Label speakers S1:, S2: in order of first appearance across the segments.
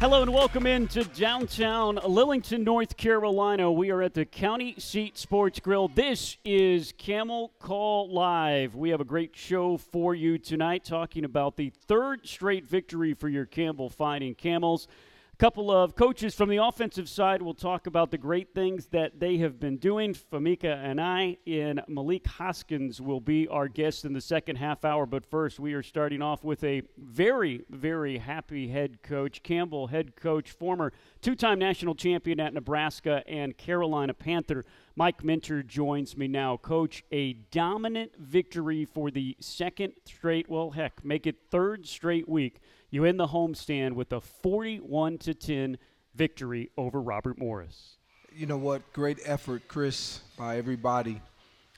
S1: Hello and welcome into downtown Lillington, North Carolina. We are at the County Seat Sports Grill. This is Camel Call Live. We have a great show for you tonight, talking about the third straight victory for your Campbell Fighting Camels couple of coaches from the offensive side will talk about the great things that they have been doing. Famika and I and Malik Hoskins will be our guests in the second half hour. But first, we are starting off with a very, very happy head coach, Campbell head coach, former two time national champion at Nebraska and Carolina Panther. Mike Minter joins me now. Coach, a dominant victory for the second straight, well, heck, make it third straight week you end the homestand with a 41 to 10 victory over Robert Morris.
S2: You know what? Great effort, Chris, by everybody.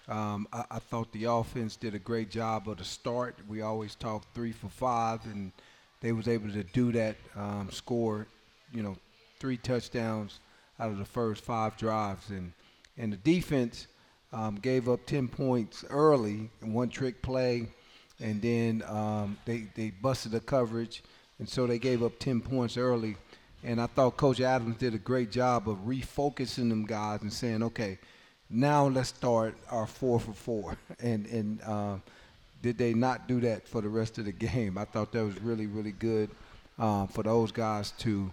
S2: Um, I, I, thought the offense did a great job of the start. We always talk three for five, and they was able to do that. Um, score, you know, three touchdowns out of the first five drives, and and the defense um, gave up ten points early one trick play and then um, they they busted the coverage, and so they gave up 10 points early. And I thought Coach Adams did a great job of refocusing them guys and saying, okay, now let's start our four for four. And and uh, did they not do that for the rest of the game? I thought that was really really good um, for those guys to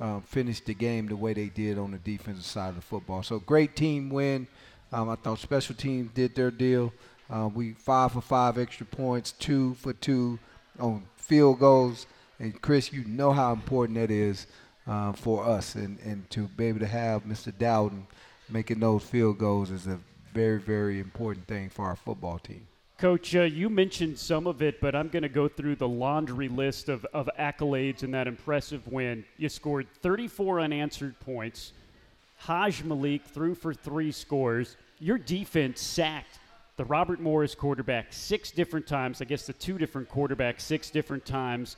S2: uh, finish the game the way they did on the defensive side of the football. So great team win. Um, I thought special teams did their deal. Uh, we five for five extra points, two for two on field goals. And Chris, you know how important that is uh, for us, and, and to be able to have Mr. Dowden making those field goals is a very, very important thing for our football team.
S1: Coach, uh, you mentioned some of it, but I'm going to go through the laundry list of, of accolades in that impressive win. You scored 34 unanswered points. Hajj-Malik threw for three scores. Your defense sacked the Robert Morris quarterback six different times. I guess the two different quarterbacks six different times.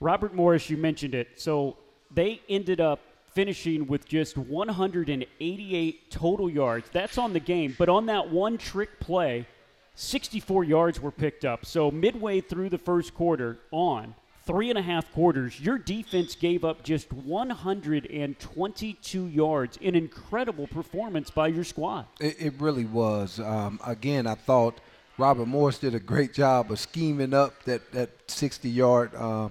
S1: Robert Morris, you mentioned it. So they ended up finishing with just 188 total yards. That's on the game. But on that one trick play, 64 yards were picked up. So midway through the first quarter on, three and a half quarters, your defense gave up just 122 yards. An incredible performance by your squad.
S2: It, it really was. Um, again, I thought Robert Morris did a great job of scheming up that, that 60 yard uh,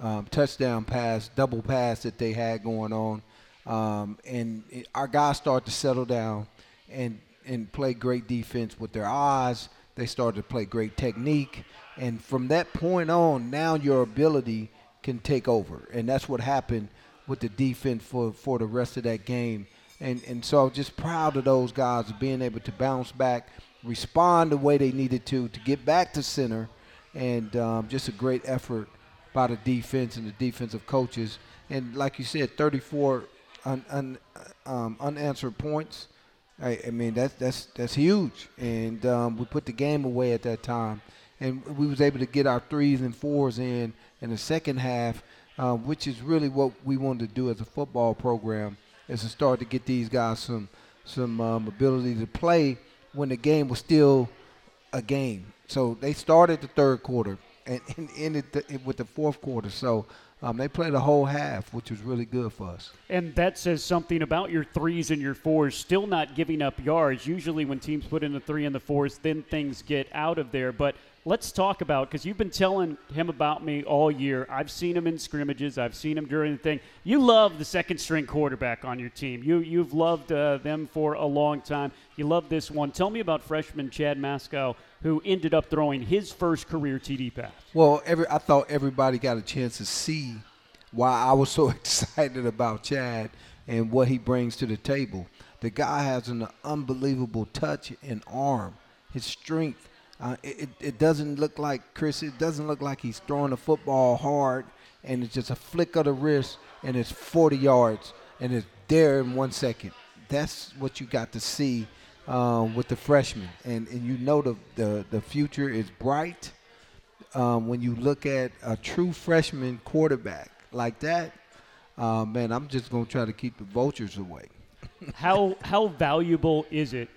S2: um, touchdown pass, double pass that they had going on. Um, and it, our guys started to settle down and, and play great defense with their eyes. They started to play great technique. And from that point on, now your ability can take over. And that's what happened with the defense for, for the rest of that game. And, and so just proud of those guys being able to bounce back, respond the way they needed to, to get back to center. And um, just a great effort by the defense and the defensive coaches. And like you said, 34 un, un, um, unanswered points. I, I, mean, that's, that's, that's huge. And um, we put the game away at that time and we was able to get our threes and fours in in the second half, uh, which is really what we wanted to do as a football program, is to start to get these guys some some um, ability to play when the game was still a game. So they started the third quarter and, and ended the, with the fourth quarter. So um, they played a whole half, which was really good for us.
S1: And that says something about your threes and your fours still not giving up yards. Usually, when teams put in the three and the fours, then things get out of there. But let's talk about because you've been telling him about me all year. I've seen him in scrimmages. I've seen him during the thing. You love the second string quarterback on your team. You you've loved uh, them for a long time. You love this one. Tell me about freshman Chad Mascow who ended up throwing his first career TD pass.
S2: Well, every I thought everybody got a chance to see why I was so excited about Chad and what he brings to the table. The guy has an unbelievable touch and arm. His strength. Uh, it, it doesn't look like Chris. It doesn't look like he's throwing the football hard, and it's just a flick of the wrist, and it's 40 yards, and it's there in one second. That's what you got to see um, with the freshmen, and and you know the the, the future is bright. Um, when you look at a true freshman quarterback like that, uh, man, I'm just gonna try to keep the vultures away.
S1: how how valuable is it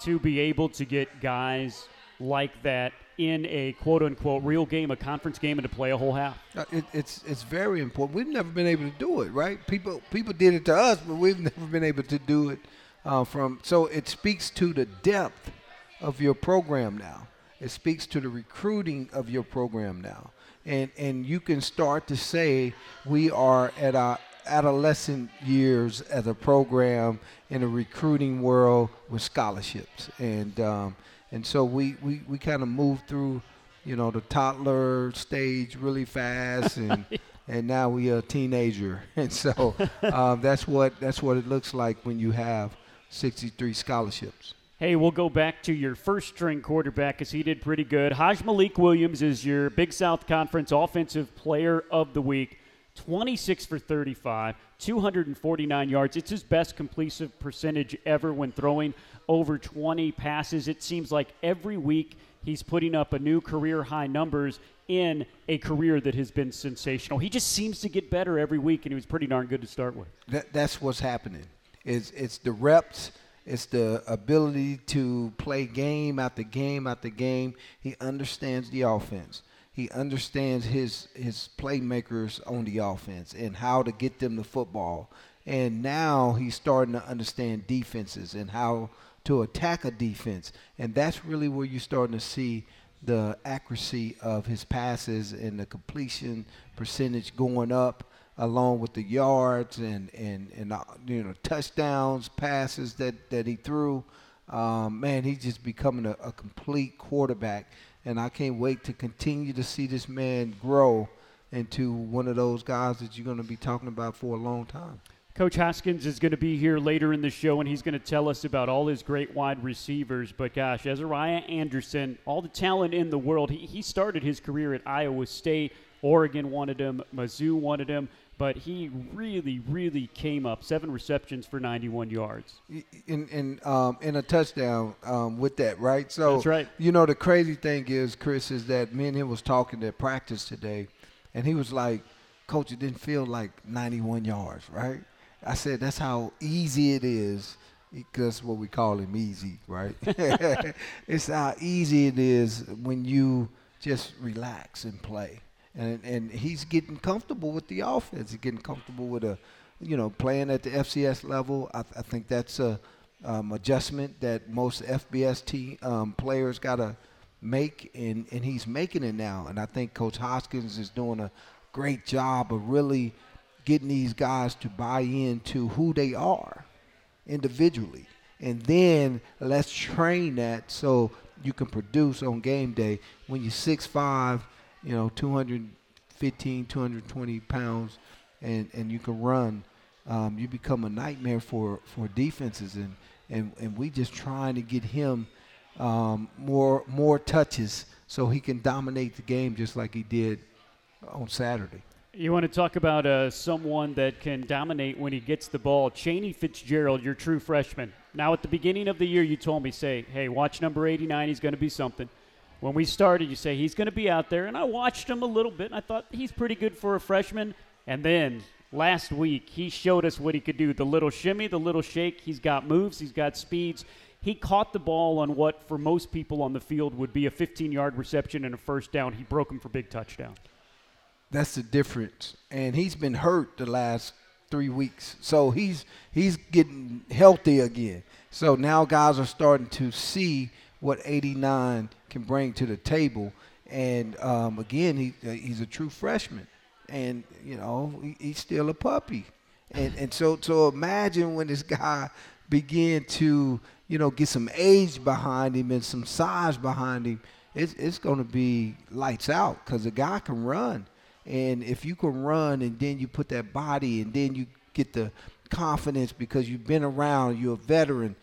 S1: to be able to get guys like that in a quote unquote real game, a conference game, and to play a whole half.
S2: Uh, it, it's it's very important. We've never been able to do it, right? People people did it to us, but we've never been able to do it uh, from. So it speaks to the depth of your program now. It speaks to the recruiting of your program now, and and you can start to say we are at our adolescent years as a program in a recruiting world with scholarships and. Um, and so we, we, we kind of moved through, you know, the toddler stage really fast, and and now we are a teenager, and so um, that's what that's what it looks like when you have 63 scholarships.
S1: Hey, we'll go back to your first string quarterback because he did pretty good. Hajj-Malik Williams is your Big South Conference Offensive Player of the Week. 26 for 35, 249 yards. It's his best completion percentage ever when throwing over 20 passes. It seems like every week he's putting up a new career high numbers in a career that has been sensational. He just seems to get better every week, and he was pretty darn good to start with.
S2: That, that's what's happening. It's, it's the reps. It's the ability to play game after game after game. He understands the offense. He understands his his playmakers on the offense and how to get them the football. And now he's starting to understand defenses and how to attack a defense. And that's really where you're starting to see the accuracy of his passes and the completion percentage going up along with the yards and and and uh, you know touchdowns passes that that he threw. Um, man he's just becoming a, a complete quarterback. And I can't wait to continue to see this man grow into one of those guys that you're going to be talking about for a long time
S1: Coach Hoskins is going to be here later in the show, and he's going to tell us about all his great wide receivers. But gosh, Azariah Anderson, all the talent in the world. He, he started his career at Iowa State. Oregon wanted him, Mizzou wanted him, but he really, really came up. Seven receptions for 91 yards.
S2: In in um, in a touchdown um, with that, right?
S1: So that's right.
S2: You know the crazy thing is, Chris, is that me and him was talking at practice today, and he was like, "Coach, it didn't feel like 91 yards, right?" I said that's how easy it is because what we call him easy, right? it's how easy it is when you just relax and play. And and he's getting comfortable with the offense. He's getting comfortable with a, you know, playing at the FCS level. I, I think that's a um, adjustment that most FBS team um, players got to make, and and he's making it now. And I think Coach Hoskins is doing a great job of really – getting these guys to buy into who they are individually. And then let's train that so you can produce on game day when you're 6'5, you know, 215, 220 pounds, and, and you can run. Um, you become a nightmare for, for defenses. And, and, and we just trying to get him um, more, more touches so he can dominate the game just like he did on Saturday.
S1: You want to talk about uh, someone that can dominate when he gets the ball. Cheney Fitzgerald, your true freshman. Now, at the beginning of the year, you told me, say, hey, watch number 89. He's going to be something. When we started, you say he's going to be out there. And I watched him a little bit, and I thought he's pretty good for a freshman. And then last week, he showed us what he could do the little shimmy, the little shake. He's got moves, he's got speeds. He caught the ball on what, for most people on the field, would be a 15 yard reception and a first down. He broke him for big touchdown.
S2: That's the difference. And he's been hurt the last three weeks. So he's he's getting healthy again. So now guys are starting to see what 89 can bring to the table. And um, again, he uh, he's a true freshman, and you know he, he's still a puppy. And and so so imagine when this guy begin to you know get some age behind him and some size behind him. It's it's going to be lights out because the guy can run. And if you can run and then you put that body and then you get the confidence because you've been around, you're a veteran,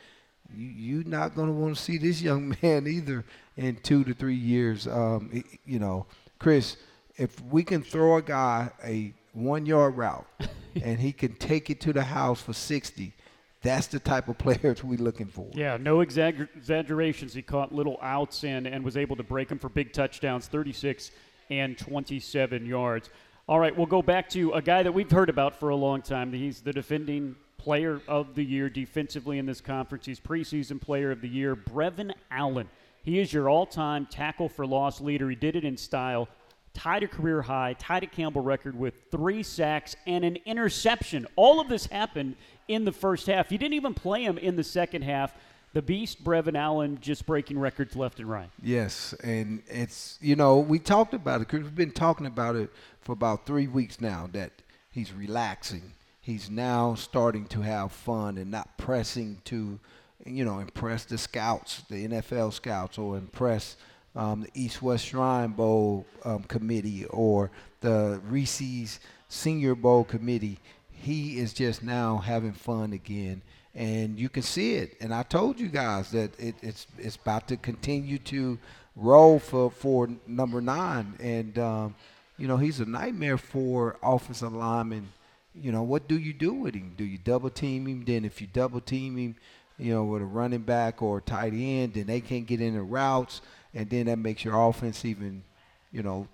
S2: you, you're not going to want to see this young man either in two to three years. Um, you know, Chris, if we can throw a guy a one yard route and he can take it to the house for 60, that's the type of players we're looking for.
S1: Yeah, no exaggerations. He caught little outs and, and was able to break them for big touchdowns, 36 and 27 yards. All right, we'll go back to a guy that we've heard about for a long time. He's the defending player of the year defensively in this conference. He's preseason player of the year, Brevin Allen. He is your all time tackle for loss leader. He did it in style, tied a career high, tied a Campbell record with three sacks and an interception. All of this happened in the first half. You didn't even play him in the second half. The beast, Brevin Allen, just breaking records left and right.
S2: Yes, and it's you know we talked about it. Cause we've been talking about it for about three weeks now. That he's relaxing. He's now starting to have fun and not pressing to, you know, impress the scouts, the NFL scouts, or impress um, the East West Shrine Bowl um, committee or the Reese's Senior Bowl committee. He is just now having fun again, and you can see it. And I told you guys that it, it's it's about to continue to roll for for number nine, and um, you know he's a nightmare for offensive linemen. You know what do you do with him? Do you double team him? Then if you double team him, you know with a running back or tight end, then they can't get in the routes and then that makes your offense even, you know,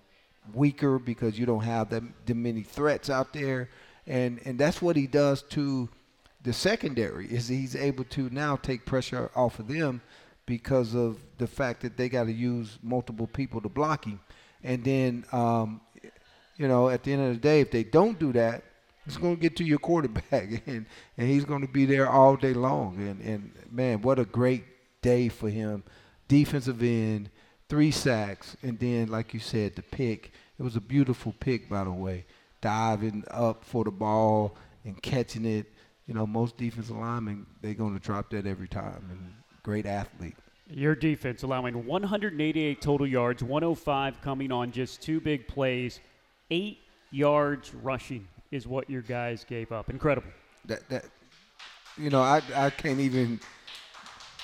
S2: weaker because you don't have that, that many threats out there, and and that's what he does to the secondary is he's able to now take pressure off of them because of the fact that they got to use multiple people to block him, and then um, you know at the end of the day if they don't do that. It's going to get to your quarterback, and, and he's going to be there all day long. And, and man, what a great day for him defensive end, three sacks, and then, like you said, the pick. It was a beautiful pick, by the way. Diving up for the ball and catching it. You know, most defensive linemen, they're going to drop that every time. And great athlete.
S1: Your defense allowing 188 total yards, 105 coming on just two big plays, eight yards rushing is what your guys gave up. Incredible.
S2: That that you know, I I can't even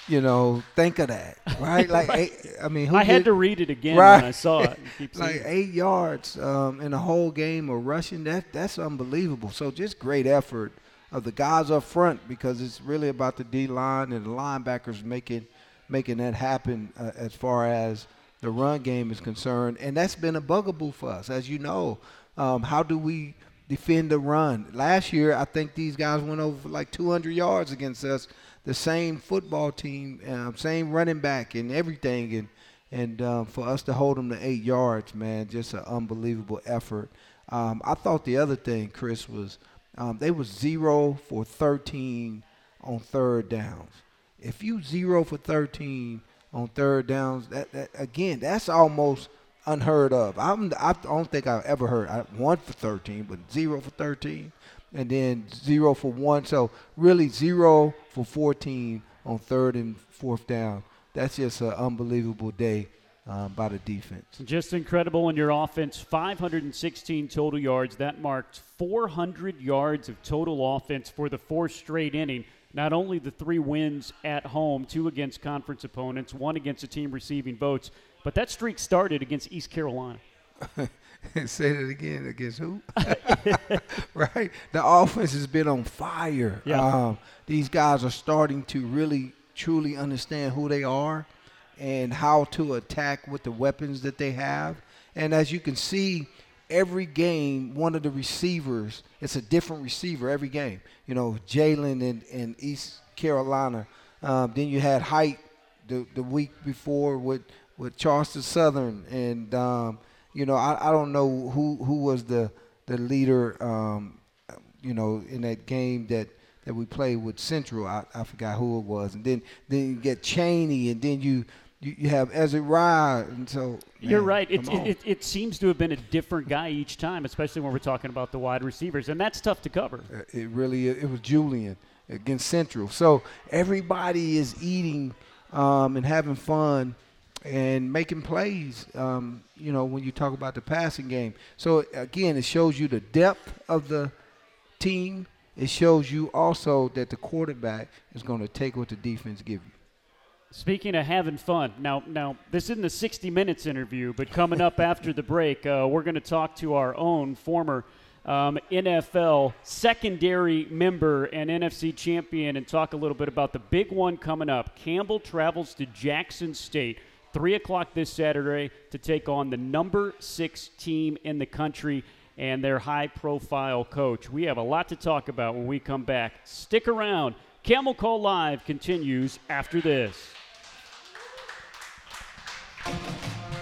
S2: you know, think of that, right? Like, right. Eight, I mean,
S1: I
S2: did,
S1: had to read it again right? when I saw it.
S2: like eight yards um, in a whole game of rushing, that that's unbelievable. So just great effort of the guys up front because it's really about the D line and the linebackers making making that happen uh, as far as the run game is concerned, and that's been a bugaboo for us, as you know. Um, how do we defend the run? Last year, I think these guys went over like 200 yards against us the same football team, uh, same running back and everything, and and uh, for us to hold them to eight yards, man, just an unbelievable effort. Um, I thought the other thing, Chris, was um, they was zero for 13 on third downs. If you zero for 13 on third downs, that, that again, that's almost unheard of. I'm, I don't think I've ever heard I, one for 13, but zero for 13 and then zero for one. So really zero for 14 on third and fourth down. That's just an unbelievable day um, by the defense.
S1: Just incredible in your offense. 516 total yards. That marked 400 yards of total offense for the fourth straight inning. Not only the three wins at home, two against conference opponents, one against a team receiving votes, but that streak started against East Carolina.
S2: And say that again against who? right? The offense has been on fire.
S1: Yeah. Um,
S2: these guys are starting to really, truly understand who they are and how to attack with the weapons that they have. And as you can see, every game, one of the receivers, it's a different receiver every game. You know, Jalen in, in East Carolina. Um, then you had Height the, the week before with, with Charleston Southern. And um, – you know, I, I don't know who who was the the leader, um, you know, in that game that that we played with Central. I, I forgot who it was, and then then you get Cheney, and then you. You, you have Ezra Rye, and so man,
S1: you're right. It, it, it, seems to have been a different guy each time, especially when we're talking about the wide receivers, and that's tough to cover.
S2: Uh, it really it was Julian against Central. So everybody is eating um, and having fun and making plays. Um, you know, when you talk about the passing game. So again, it shows you the depth of the team. It shows you also that the quarterback is going to take what the defense give you.
S1: Speaking of having fun, now now this isn't a 60 minutes interview, but coming up after the break, uh, we're going to talk to our own former um, NFL secondary member and NFC champion, and talk a little bit about the big one coming up. Campbell travels to Jackson State 3 o'clock this Saturday to take on the number six team in the country and their high profile coach. We have a lot to talk about when we come back. Stick around. Camel Call Live continues after this.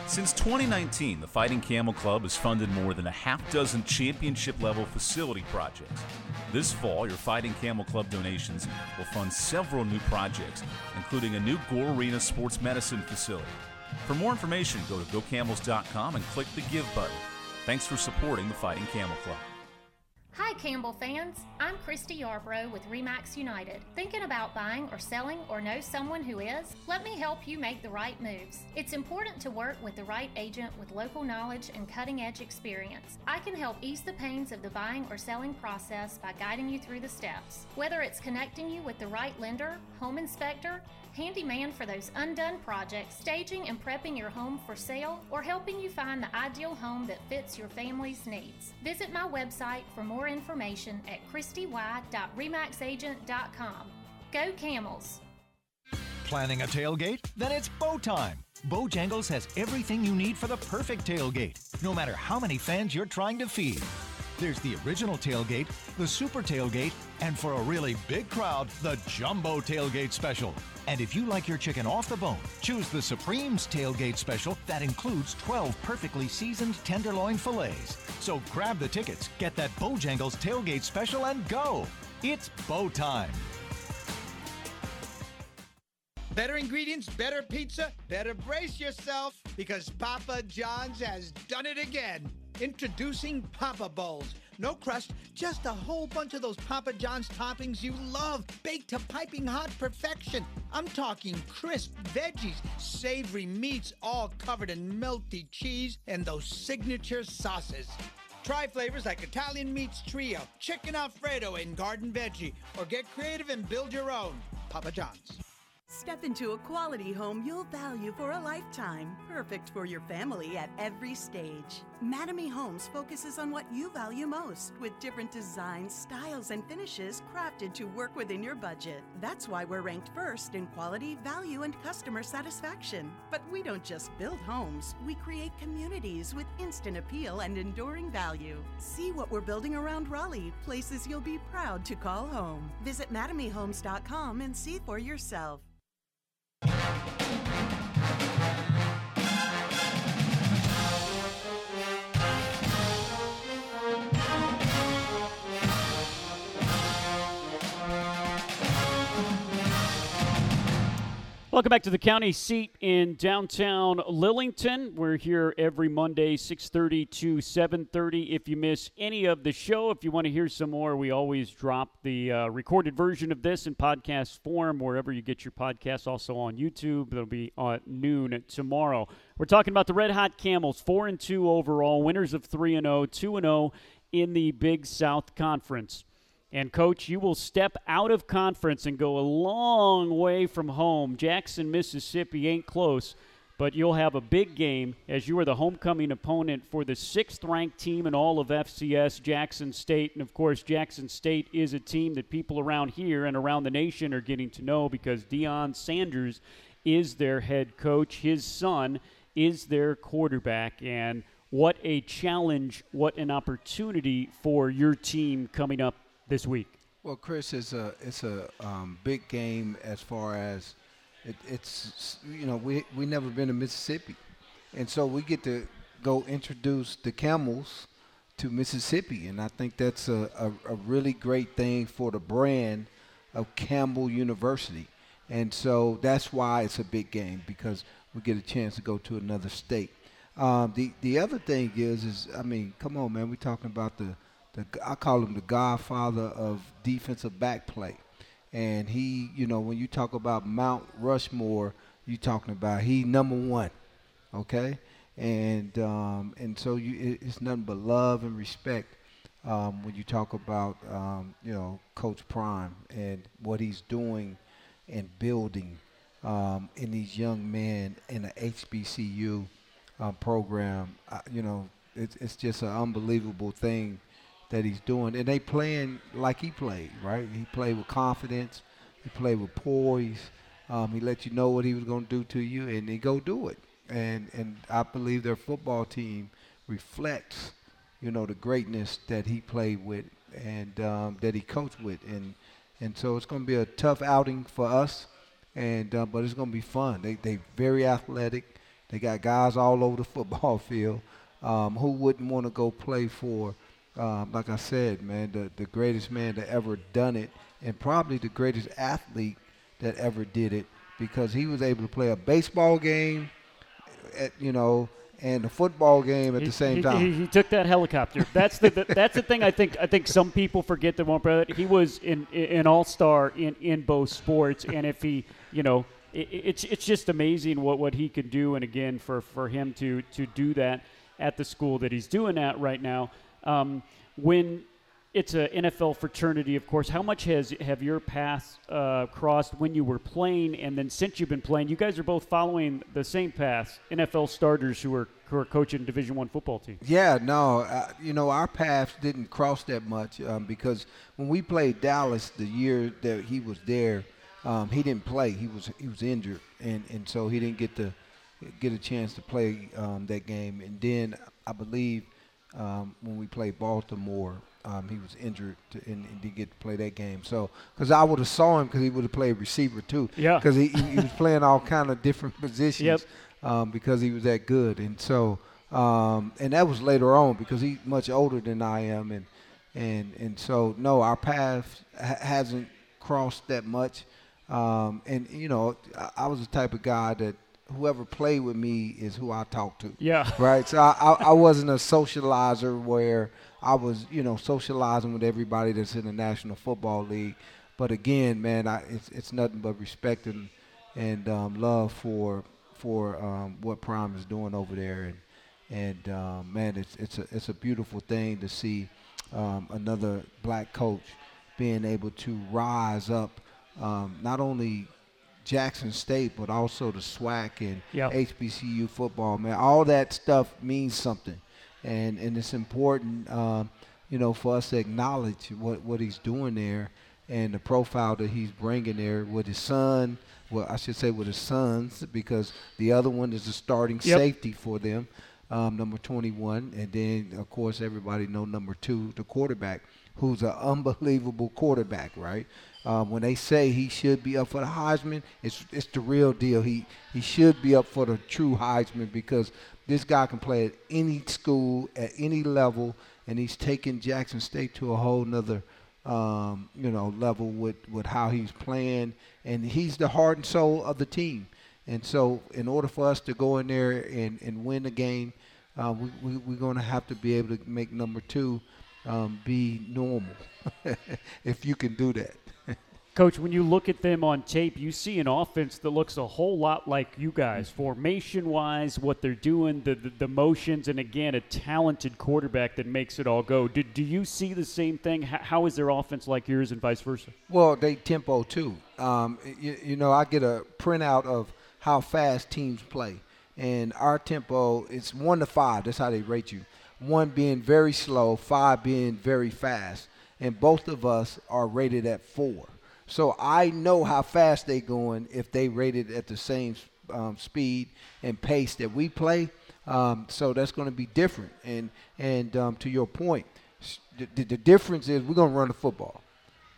S3: Since 2019, the Fighting Camel Club has funded more than a half dozen championship level facility projects. This fall, your Fighting Camel Club donations will fund several new projects, including a new Gore Arena sports medicine facility. For more information, go to gocamels.com and click the Give button. Thanks for supporting the Fighting Camel Club.
S4: Hi, Campbell fans. I'm Christy Yarbrough with REMAX United. Thinking about buying or selling or know someone who is? Let me help you make the right moves. It's important to work with the right agent with local knowledge and cutting edge experience. I can help ease the pains of the buying or selling process by guiding you through the steps. Whether it's connecting you with the right lender, home inspector, handyman for those undone projects, staging and prepping your home for sale, or helping you find the ideal home that fits your family's needs. Visit my website for more information at christy.remaxagent.com. Go Camels!
S5: Planning a tailgate? Then it's bow time. Bojangles has everything you need for the perfect tailgate, no matter how many fans you're trying to feed. There's the original tailgate, the super tailgate, and for a really big crowd, the jumbo tailgate special. And if you like your chicken off the bone, choose the Supreme's tailgate special that includes 12 perfectly seasoned tenderloin fillets. So grab the tickets, get that Bojangles tailgate special, and go! It's bow time.
S6: Better ingredients, better pizza, better brace yourself because Papa John's has done it again. Introducing Papa Bowls. No crust, just a whole bunch of those Papa John's toppings you love, baked to piping hot perfection. I'm talking crisp veggies, savory meats, all covered in melty cheese, and those signature sauces. Try flavors like Italian Meats Trio, Chicken Alfredo, and Garden Veggie, or get creative and build your own. Papa John's.
S7: Step into a quality home you'll value for a lifetime, perfect for your family at every stage. Mattamy Homes focuses on what you value most, with different designs, styles, and finishes crafted to work within your budget. That's why we're ranked first in quality, value, and customer satisfaction. But we don't just build homes, we create communities with instant appeal and enduring value. See what we're building around Raleigh, places you'll be proud to call home. Visit MattamyHomes.com and see for yourself.
S1: Welcome back to the county seat in downtown Lillington. We're here every Monday, 6:30 to 7:30. If you miss any of the show, if you want to hear some more, we always drop the uh, recorded version of this in podcast form wherever you get your podcasts. Also on YouTube. It'll be at noon tomorrow. We're talking about the Red Hot Camels, four and two overall, winners of three and 0, 2 and 0 in the Big South Conference. And, coach, you will step out of conference and go a long way from home. Jackson, Mississippi ain't close, but you'll have a big game as you are the homecoming opponent for the sixth ranked team in all of FCS, Jackson State. And, of course, Jackson State is a team that people around here and around the nation are getting to know because Deion Sanders is their head coach. His son is their quarterback. And what a challenge, what an opportunity for your team coming up this week?
S2: Well, Chris, it's a it's a um, big game as far as it, it's you know we we never been to Mississippi, and so we get to go introduce the Camels to Mississippi, and I think that's a, a, a really great thing for the brand of Campbell University, and so that's why it's a big game because we get a chance to go to another state. Um, the the other thing is is I mean, come on, man, we're talking about the the I call him the godfather of defensive back play. And he, you know, when you talk about Mount Rushmore, you talking about he number one, okay? And um, and so you, it, it's nothing but love and respect um, when you talk about um, you know Coach Prime and what he's doing and building um, in these young men in the HBCU uh, program. Uh, you know, it's it's just an unbelievable thing that he's doing, and they playing like he played, right? He played with confidence, he played with poise. Um, he let you know what he was going to do to you, and he go do it. And and I believe their football team reflects, you know, the greatness that he played with and um, that he coached with, and and so it's going to be a tough outing for us, and uh, but it's going to be fun. They they very athletic, They got guys all over the football field. Um, who wouldn't want to go play for, um, like I said, man, the, the greatest man that ever done it, and probably the greatest athlete that ever did it, because he was able to play a baseball game, at, you know, and a football game at
S1: he,
S2: the same
S1: he,
S2: time.
S1: He, he, took that helicopter. That's the, the, that's the thing. I think I think some people forget that one brother. He was in an all star in in both sports, and if he, you know, it, it's it's just amazing what what he can do. And again, for for him to to do that at the school that he's doing at right now, um, when it's an NFL fraternity, of course. How much has have your paths uh, crossed when you were playing, and then since you've been playing? You guys are both following the same paths. NFL starters who are who are coaching Division One football teams.
S2: Yeah, no, uh, you know our paths didn't cross that much um, because when we played Dallas the year that he was there, um, he didn't play. He was he was injured, and and so he didn't get to get a chance to play um, that game. And then I believe um, when we played Baltimore um, he was injured to, and, and, didn't get to play that game. So, because I would have saw him because he would have played receiver too.
S1: Yeah.
S2: Because he, he, was playing all kind of different positions.
S1: Yep.
S2: Um, because he was that good, and so um, and that was later on because he's much older than I am, and and and so no, our path ha- hasn't crossed that much. Um, and you know, I, I was the type of guy that whoever played with me is who I talk to.
S1: Yeah.
S2: Right. So I, I, I wasn't a socializer where I was, you know, socializing with everybody that's in the National Football League. But again, man, I, it's it's nothing but respect and and um, love for for um, what Prime is doing over there, and and um, man, it's it's a it's a beautiful thing to see um, another black coach being able to rise up, um, not only Jackson State, but also the SWAC and
S1: yep.
S2: HBCU football. Man, all that stuff means something and and it's important, um, you know, for us to acknowledge what what he's doing there and the profile that he's bringing there with his son. Well, I should say with his sons because the other one is the starting
S1: yep.
S2: safety for them, um, number 21, and then of course everybody know number two, the quarterback, who's an unbelievable quarterback, right? Um, when they say he should be up for the Heisman, it's it's the real deal. He he should be up for the true Heisman because this guy can play at any school, at any level, and he's taking Jackson State to a whole nother, um, you know, level with, with how he's playing. And he's the heart and soul of the team. And so, in order for us to go in there and, and win the game, uh, we, we, we're going to have to be able to make number two um, be normal, if you can do that.
S1: Coach, when you look at them on tape, you see an offense that looks a whole lot like you guys, formation wise, what they're doing, the, the, the, motions, and again, a talented quarterback that makes it all go. Do, do you see the same thing? How, how is their offense like yours and vice versa?
S2: Well, they tempo too. Um, you, you know, I get a printout of how fast teams play, and our tempo is one to five. That's how they rate you. One being very slow, five being very fast, and both of us are rated at four. So I know how fast they going if they rated at the same um, speed and pace that we play. Um, so that's going to be different. And and um, to your point, the, the, difference is we're going to run the football.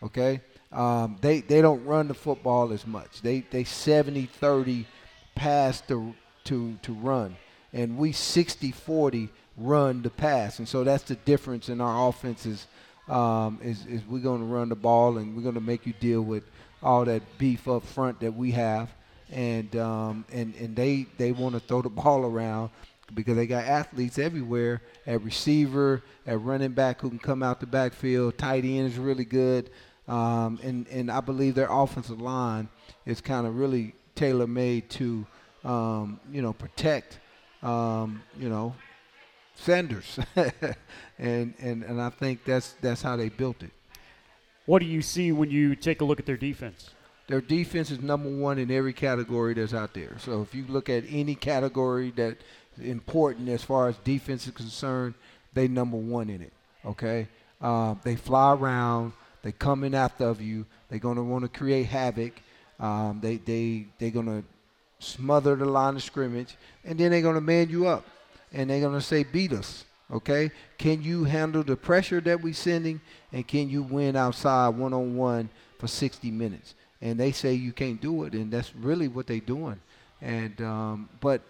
S2: Okay. Um, they they don't run the football as much. They they 70-30 pass to to to run, and we 60-40 run the pass. And so that's the difference in our offenses um, is, is we're going to run the ball and we're going to make you deal with all that beef up front that we have. And um, and and they they want to throw the ball around because they got athletes everywhere at receiver, at running back who can come out the backfield. Tight end is really good, um, and and I believe their offensive line is kind of really tailor made to um, you know protect um, you know Sanders, and, and and I think that's that's how they built it.
S1: What do you see when you take a look at their defense?
S2: Their defense is number one in every category that's out there. So if you look at any category that's important as far as defense is concerned, they number one in it. Okay, uh, they fly around, they come in after of you. They're gonna want to create havoc. Um, they they they're gonna smother the line of scrimmage, and then they're gonna man you up and they're going to say, beat us. Okay? Can you handle the pressure that we're sending? And can you win outside one on one for 60 minutes? And they say you can't do it, and that's really what they're doing. And um, but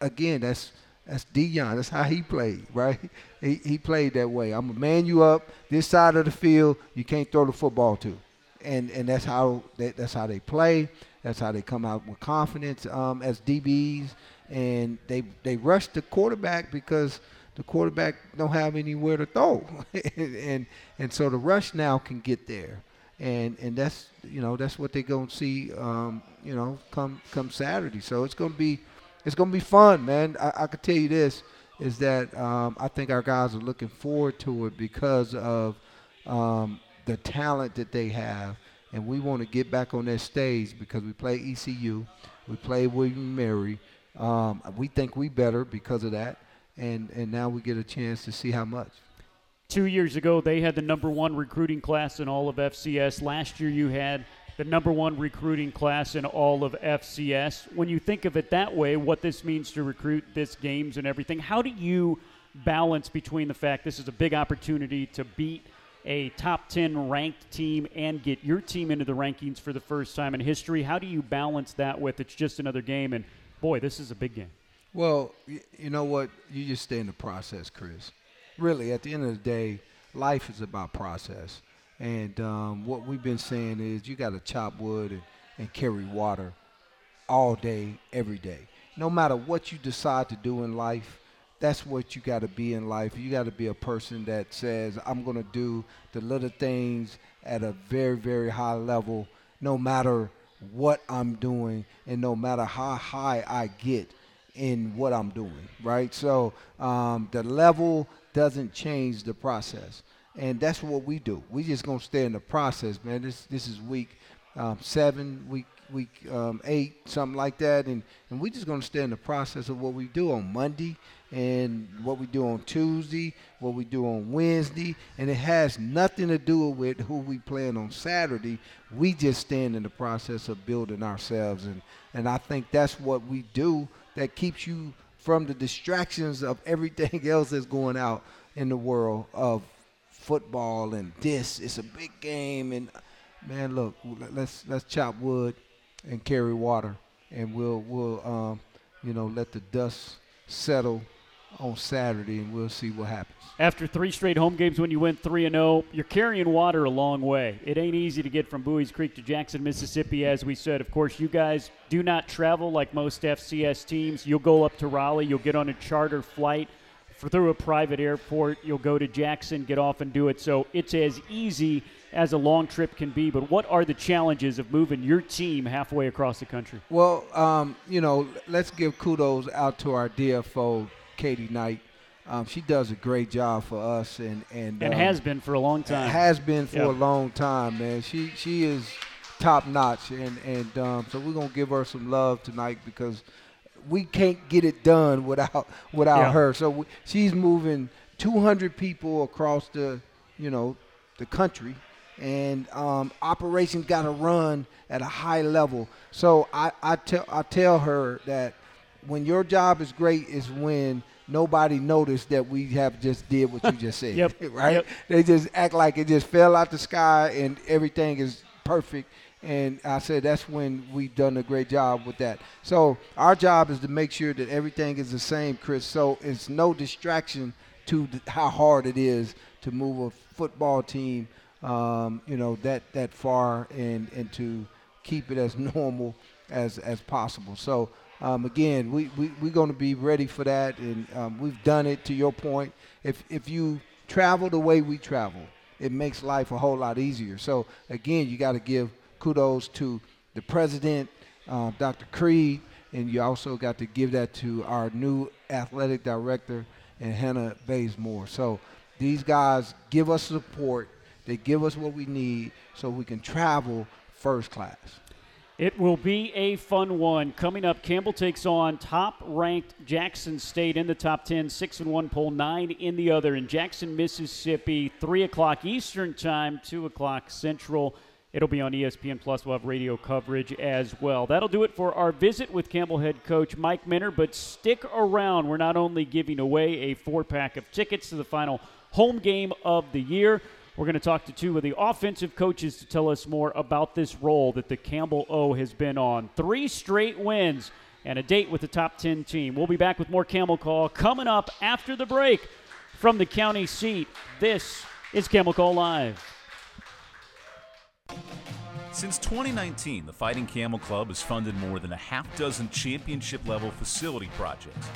S2: again, that's that's Deion. That's how he played, right? He, he played that way. I'm gonna man you up this side of the field. You can't throw the football to, and and that's how they, that's how they play. That's how they come out with confidence um, as DBs, and they they rush the quarterback because the quarterback don't have anywhere to throw, and and so the rush now can get there, and and that's you know that's what they're gonna see, um, you know, come come Saturday. So it's gonna be it's gonna be fun, man. I, I can tell you this is that um, I think our guys are looking forward to it because of um, the talent that they have, and we want to get back on that stage because we play ECU, we play William Mary. Um, we think we better because of that, and and now we get a chance to see how much.
S1: Two years ago, they had the number one recruiting class in all of FCS. Last year, you had the number one recruiting class in all of FCS. When you think of it that way, what this means to recruit this games and everything, how do you balance between the fact this is a big opportunity to beat a top 10 ranked team and get your team into the rankings for the first time in history? How do you balance that with it's just another game and boy, this is a big game?
S2: Well, you know what? You just stay in the process, Chris. Really, at the end of the day, life is about process. And um, what we've been saying is you got to chop wood and, and carry water all day, every day. No matter what you decide to do in life, that's what you got to be in life. You got to be a person that says, I'm going to do the little things at a very, very high level, no matter what I'm doing and no matter how high I get in what I'm doing, right? So um, the level doesn't change the process and that's what we do. We just gonna stay in the process, man. This this is week um, seven, week week um, eight, something like that, and and we just gonna stay in the process of what we do on Monday and what we do on Tuesday, what we do on Wednesday, and it has nothing to do with who we playing on Saturday. We just stand in the process of building ourselves, and and I think that's what we do that keeps you from the distractions of everything else that's going out in the world of football and this. It's a big game, and man, look, let's let's chop wood and carry water, and we'll we'll um, you know let the dust settle on Saturday, and we'll see what happens.
S1: After three straight home games, when you went three and zero, oh, you're carrying water a long way. It ain't easy to get from Buies Creek to Jackson, Mississippi, as we said. Of course, you guys do not travel like most FCS teams. You'll go up to Raleigh. You'll get on a charter flight through a private airport. You'll go to Jackson, get off, and do it. So it's as easy as a long trip can be. But what are the challenges of moving your team halfway across the country?
S2: Well, um, you know, let's give kudos out to our DFO, Katie Knight. Um, she does a great job for us, and and,
S1: and
S2: um,
S1: has been for a long time.
S2: Has been for yep. a long time, man. She she is top notch, and and um, so we're gonna give her some love tonight because we can't get it done without without yeah. her. So we, she's moving 200 people across the you know the country, and um, operations got to run at a high level. So I, I tell I tell her that when your job is great is when nobody noticed that we have just did what you just said.
S1: yep.
S2: right?
S1: Yep.
S2: They just act like it just fell out the sky and everything is perfect and I said that's when we've done a great job with that. So our job is to make sure that everything is the same, Chris. So it's no distraction to how hard it is to move a football team, um, you know, that that far and and to keep it as normal as as possible. So um, again, we we we're going to be ready for that, and um, we've done it. To your point, if if you travel the way we travel, it makes life a whole lot easier. So again, you got to give kudos to the president, uh, Dr. Creed, and you also got to give that to our new athletic director and Hannah Baysmore. So these guys give us support. They give us what we need so we can travel first class.
S1: It will be a fun one. Coming up, Campbell takes on top ranked Jackson State in the top 10, 6 and 1 poll, 9 in the other. In Jackson, Mississippi, 3 o'clock Eastern Time, 2 o'clock Central. It'll be on ESPN Plus. We'll have radio coverage as well. That'll do it for our visit with Campbell head coach Mike Minter. But stick around. We're not only giving away a four pack of tickets to the final home game of the year, we're going to talk to two of the offensive coaches to tell us more about this role that the Campbell O has been on. Three straight wins and a date with the top 10 team. We'll be back with more Camel Call coming up after the break from the county seat. This is Camel Call Live.
S3: Since 2019, the Fighting Camel Club has funded more than a half dozen championship level facility projects.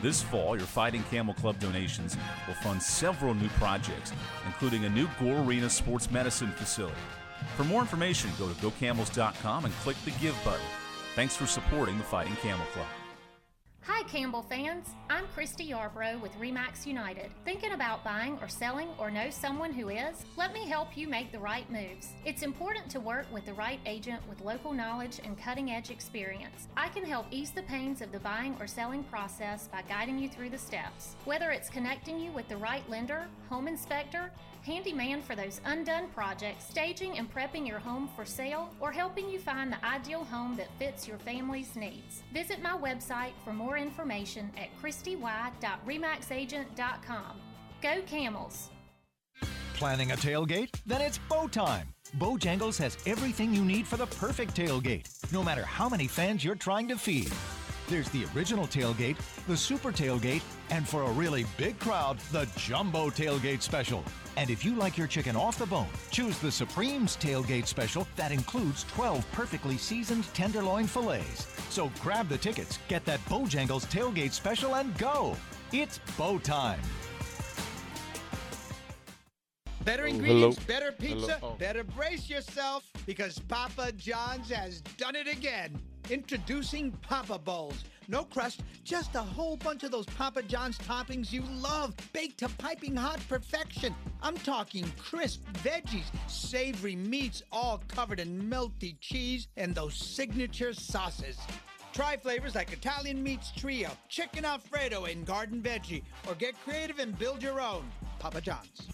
S3: This fall, your Fighting Camel Club donations will fund several new projects, including a new Gore Arena sports medicine facility. For more information, go to gocamels.com and click the Give button. Thanks for supporting the Fighting Camel Club.
S4: Hi, Campbell fans. I'm Christy Yarbrough with Remax United. Thinking about buying or selling or know someone who is? Let me help you make the right moves. It's important to work with the right agent with local knowledge and cutting edge experience. I can help ease the pains of the buying or selling process by guiding you through the steps. Whether it's connecting you with the right lender, home inspector, handyman for those undone projects, staging and prepping your home for sale, or helping you find the ideal home that fits your family's needs. Visit my website for more information at christy.remaxagent.com. Go Camels!
S5: Planning a tailgate? Then it's bow time. Bojangles has everything you need for the perfect tailgate, no matter how many fans you're trying to feed. There's the original tailgate, the super tailgate, and for a really big crowd, the jumbo tailgate special. And if you like your chicken off the bone, choose the Supreme's tailgate special that includes 12 perfectly seasoned tenderloin fillets. So grab the tickets, get that Bojangles tailgate special, and go. It's bow time.
S6: Better oh, ingredients, better pizza, oh. better brace yourself because Papa John's has done it again. Introducing Papa Bowls. No crust, just a whole bunch of those Papa John's toppings you love, baked to piping hot perfection. I'm talking crisp veggies, savory meats, all covered in melty cheese, and those signature sauces. Try flavors like Italian Meats Trio, Chicken Alfredo, and Garden Veggie, or get creative and build your own. Papa John's.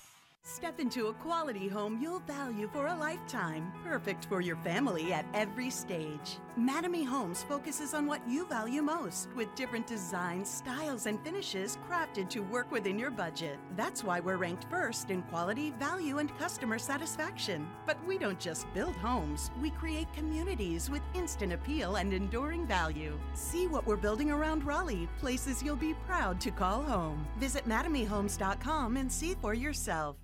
S7: Step into a quality home you'll value for a lifetime, perfect for your family at every stage. Mattamy Homes focuses on what you value most, with different designs, styles, and finishes crafted to work within your budget. That's why we're ranked first in quality, value, and customer satisfaction. But we don't just build homes, we create communities with instant appeal and enduring value. See what we're building around Raleigh, places you'll be proud to call home. Visit mattamyhomes.com and see for yourself.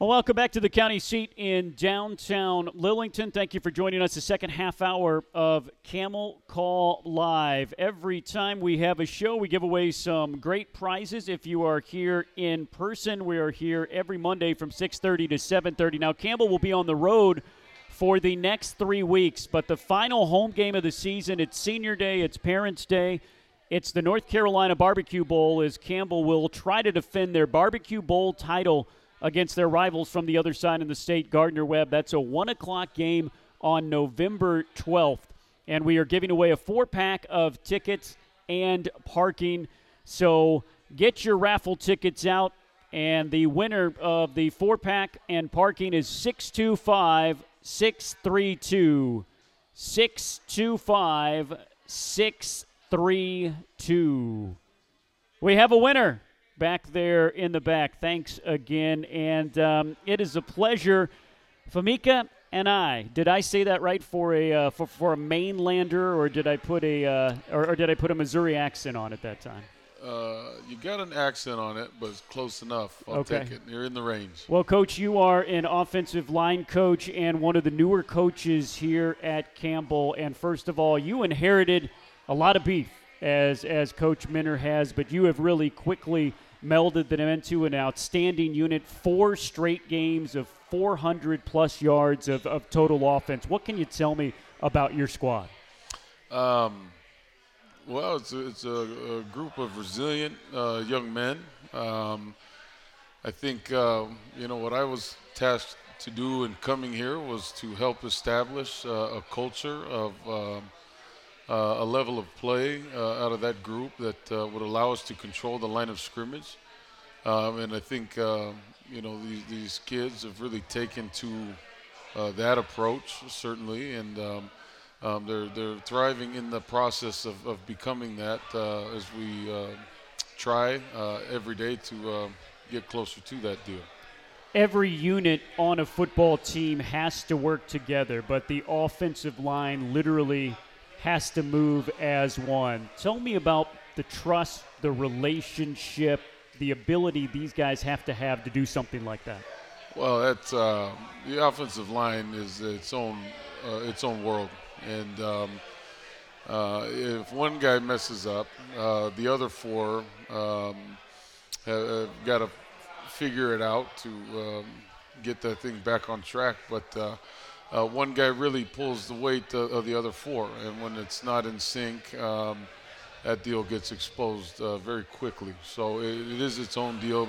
S1: Well, welcome back to the county seat in downtown Lillington. Thank you for joining us the second half hour of Camel Call Live. Every time we have a show, we give away some great prizes. If you are here in person, we are here every Monday from 6:30 to 7:30. Now, Campbell will be on the road for the next 3 weeks, but the final home game of the season, it's senior day, it's parents' day. It's the North Carolina Barbecue Bowl as Campbell will try to defend their Barbecue Bowl title against their rivals from the other side of the state, Gardner Webb. That's a 1 o'clock game on November 12th. And we are giving away a four pack of tickets and parking. So get your raffle tickets out. And the winner of the four pack and parking is 625 632. 625 632. We have a winner back there in the back. Thanks again. And um, it is a pleasure. Famika Anae. Did I say that right for a uh, for, for a mainlander, or did I put a uh, or, or, did I put a Missouri accent on at that time?
S8: Uh, you got an accent on it, but it's close enough. I'll
S1: Okay.
S8: take it. You're in the range.
S1: Well, coach, you are an offensive line coach and one of the newer coaches here at Campbell. And first of all, you inherited a lot of beef as as Coach Minter has, but you have really quickly melded them into an outstanding unit. Four straight games of 400 plus yards of, of total offense. What can you tell me about your squad?
S8: Um, well, it's a, it's a, a group of resilient uh, young men. Um, I think uh, you know what I was tasked to do in coming here was to help establish uh, a culture of um, a level of play uh, out of that group that uh, would allow us to control the line of scrimmage. Um, and I think uh, you know these, these kids have really taken to uh, that approach certainly, and um, um, they're they're thriving in the process of, of becoming that uh, as we uh, try uh, every day to uh, get closer to that deal.
S1: Every unit on a football team has to work together, but the offensive line literally has to move as one. Tell me about the trust, the relationship, the ability these guys have to have to do something like that.
S8: Well, that's uh, the offensive line is its own uh, its own world, and um, uh, if one guy messes up, uh, the other four um, have, have got to figure it out to um, get that thing back on track. But uh, uh, one guy really pulls the weight of, of, the other four, and when it's not in sync. Um, that deal gets exposed very quickly. So it, it is its own deal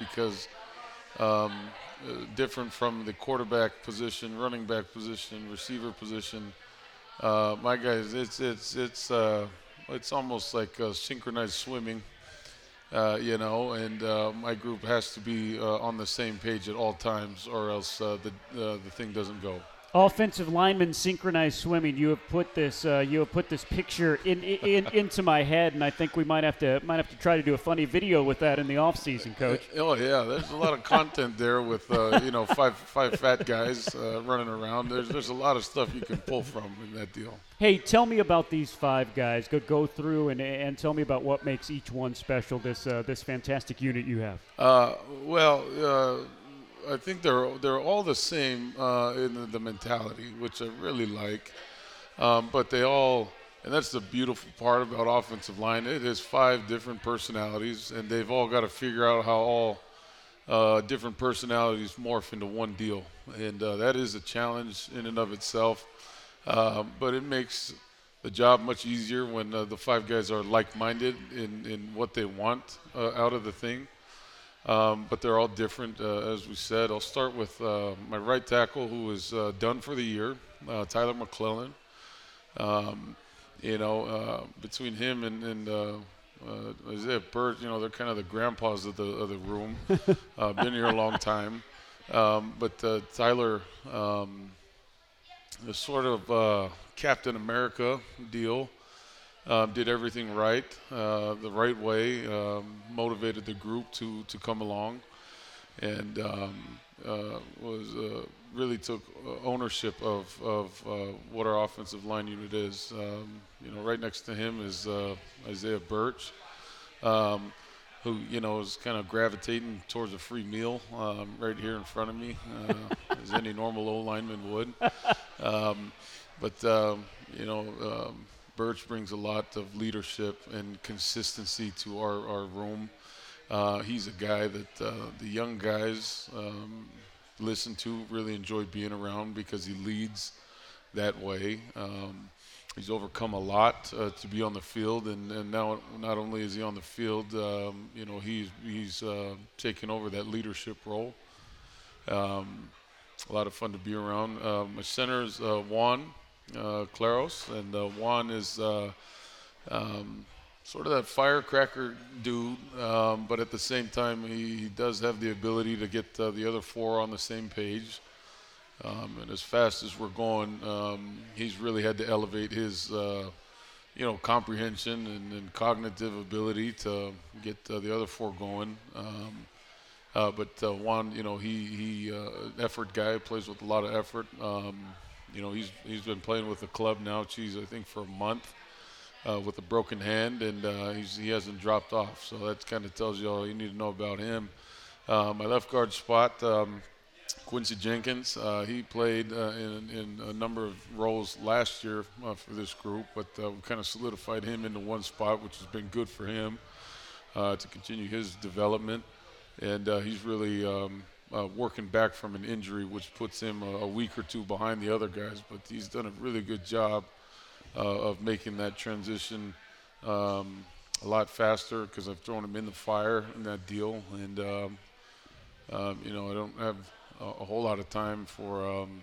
S8: because um, uh, different from the quarterback position, running back position, receiver position. Uh, my guys, it's it's it's uh, it's almost like synchronized swimming, uh, you know. And uh, my group has to be uh, on the same page at all times, or else the the thing doesn't go
S1: offensive lineman synchronized swimming. You have put this uh, you have put this picture in, in, into my head, and I think we might have to might have to try to do a funny video with that in the off season, coach.
S8: Oh yeah, there's a lot of content there with uh, you know five five fat guys uh, running around. There's there's a lot of stuff you can pull from in that deal.
S1: Hey, tell me about these five guys. Go go through and and tell me about what makes each one special. This uh, this fantastic unit you have.
S8: Uh, well uh, I think they're they're all the same uh, in the, the, mentality, which I really like. Um, but they all, and that's the beautiful part about offensive line. It is five different personalities, and they've all got to figure out how all uh, different personalities morph into one deal, and uh, that is a challenge in and of itself. Um, but it makes the job much easier when uh, the five guys are like-minded in, in what they want uh, out of the thing. Um, but they're all different, uh, as we said. I'll start with uh, my right tackle, who is uh, done for the year, uh, Tyler McClellan. Um, you know, uh, between him and, and uh, Isaiah Birch, you know, they're kind of the grandpas of the of the room. been here a long time, um, but Tyler um, is sort of Captain America deal. Um, did everything right, uh, the right way, um, motivated the group to, to come along, and um, uh, was uh, really took uh, ownership of, of uh, what our offensive line unit is. Um, you know, right next to him is uh, Isaiah Birch, um, who you know is kind of gravitating towards a free meal um, right here in front of me, as any normal O lineman would. but you know Birch brings a lot of leadership and consistency to our, our room. Uh, he's a guy that uh, the young guys um, listen to, really enjoy being around because he leads that way. Um, he's overcome a lot uh, to be on the field, and, and now not only is he on the field, um, you know, he's he's uh, taken over that leadership role. Um, a lot of fun to be around. Uh, my center is uh, Juan uh, Claros, and uh, Juan is uh, um, sort of that firecracker dude, um, but at the same time, he, he, does have the ability to get uh, the other four on the same page. Um, and as fast as we're going, um, he's really had to elevate his, uh, you know, comprehension and, and, cognitive ability to get uh, the other four going. Um, but Juan, you know, he he effort guy plays with a lot of effort. You know, he's he's been playing with the club now, geez, I think for a month uh, with a broken hand, and uh, he hasn't dropped off. So that kind of tells you all you need to know about him. Uh, my left guard spot, um, Quincy Jenkins. Uh, he played uh, in, in, a number of roles last year uh, for this group, but we kind of solidified him into one spot, which has been good for him to continue his development. And he's really um, uh, working back from an injury, which puts him a, a, week or two behind the other guys. But he's done a really good job uh, of making that transition um, a lot faster because I've thrown him in the fire in that deal. And, um, um, you know, I don't have a, a whole lot of time for um,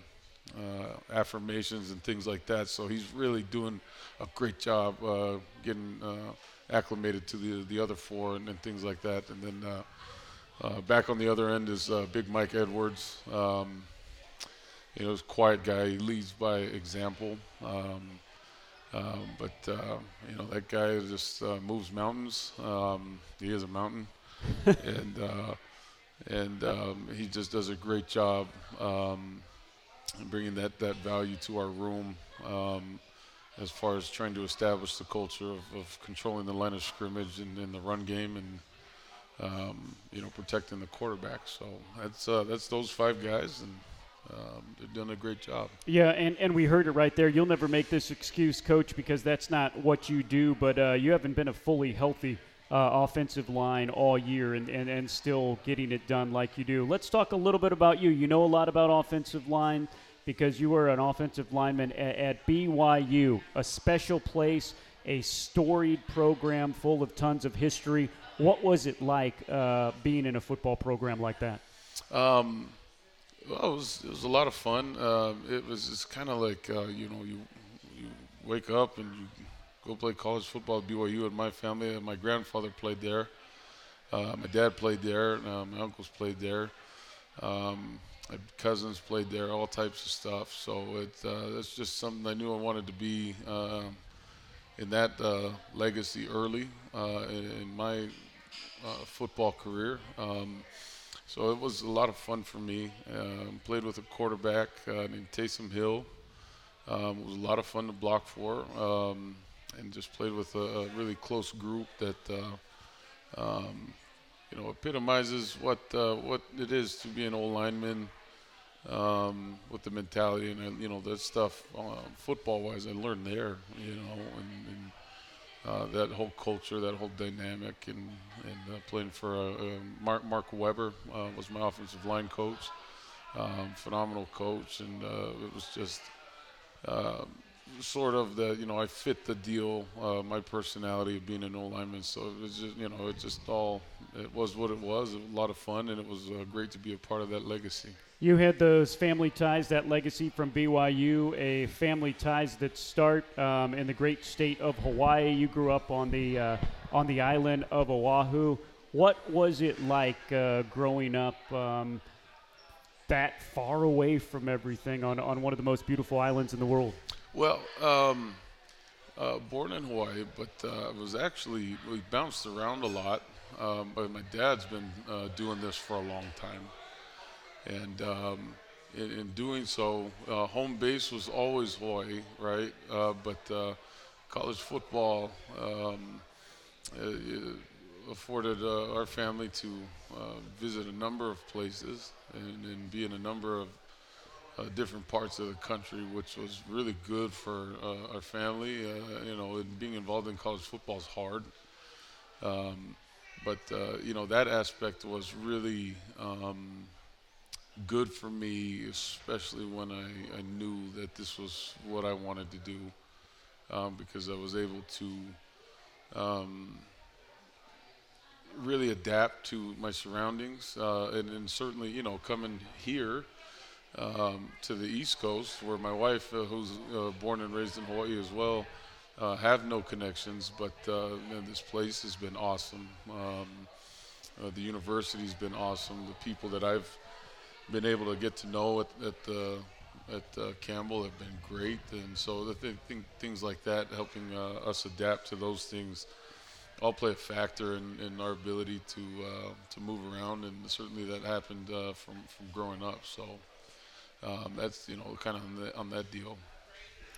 S8: uh, affirmations and things like that. So he's really doing a great job uh, getting uh, acclimated to the, the other four and, and things like that. And then uh, back on the other end is uh, Big Mike Edwards. Um, you know, he's a quiet guy. He leads by example. Um, um, but uh, you know that guy just uh, moves mountains. Um, he is a mountain, and uh, and um, he just does a great job um, bringing that that value to our room. Um, as far as trying to establish the culture of, of controlling the line of scrimmage and in the run game and um, you know protecting the quarterback. So that's uh, that's those five guys and um, they're doing a great job.
S1: Yeah, and, and we heard it right there. You'll never make this excuse, coach, because that's not what you do, but uh, you haven't been a fully healthy uh, offensive line all year and, and, and still getting it done like you do. Let's talk a little bit about you. You know a lot about offensive line because you were an offensive lineman at, at BYU, a special place, a storied program full of tons of history. What was it like uh, being in a football program like that?
S8: Um, well, it was it was a lot of fun. Um, it was kind of like uh, you know you you wake up and you go play college football at BYU. And my family, my grandfather played there. Uh, my dad played there. Uh, my uncles played there. Um, my cousins played there. All types of stuff. So it uh, that's just something I knew I wanted to be uh, in that uh, legacy early in, in, my football career. Um, so it was a lot of fun for me. Um, played with a quarterback uh, named Taysom Hill. Um, it was a lot of fun to block for, um, and just played with a, a really close group that uh, um, you know epitomizes what uh, what it is to be an old lineman um, with the mentality and uh, you know that stuff uh, football wise. I learned there, you know, and, and uh, that whole culture, that whole dynamic, and, and uh, playing for uh, Mark, Mark Weber uh, was my offensive line coach, um, phenomenal coach, and uh, it was just um, sort of the you know I fit the deal, uh, my personality of being an old lineman. So it was just you know it just all it was what it was. A lot of fun, and it was great to be a part of that legacy.
S1: You had those family ties, that legacy from BYU, a family ties that start um, in the great state of Hawaii. You grew up on the uh, on the island of Oahu. What was it like uh, growing up um, that far away from everything on, on one of the most beautiful islands in the world?
S8: Well, um, uh, born in Hawaii, but uh, was actually we bounced around a lot. Um, but my dad's been uh, doing this for a long time and um, in, in, doing so, uh, home base was always Hawaii, right? Uh, but uh, college football um, afforded our family to visit a number of places and, and, be in a number of different parts of the country, which was really good for our family. you know, being involved in college football is hard. Um, but you know that aspect was really um, good for me, especially when I, I knew that this was what I wanted to do, um, because I was able to um, really adapt to my surroundings, uh, and, and, certainly, you know, coming here um, to the East Coast, where my wife, uh, who's uh, born and raised in Hawaii as well, uh, have no connections, but uh, man, this place has been awesome. Um, uh, the university's been awesome. The people that I've been able to get to know at at, uh, at uh, Campbell have been great, and so I think things like that, helping us adapt to those things, all play a factor in, in our ability to to move around, and certainly that happened from from growing up. So um, that's you know kind of on, the, on that deal.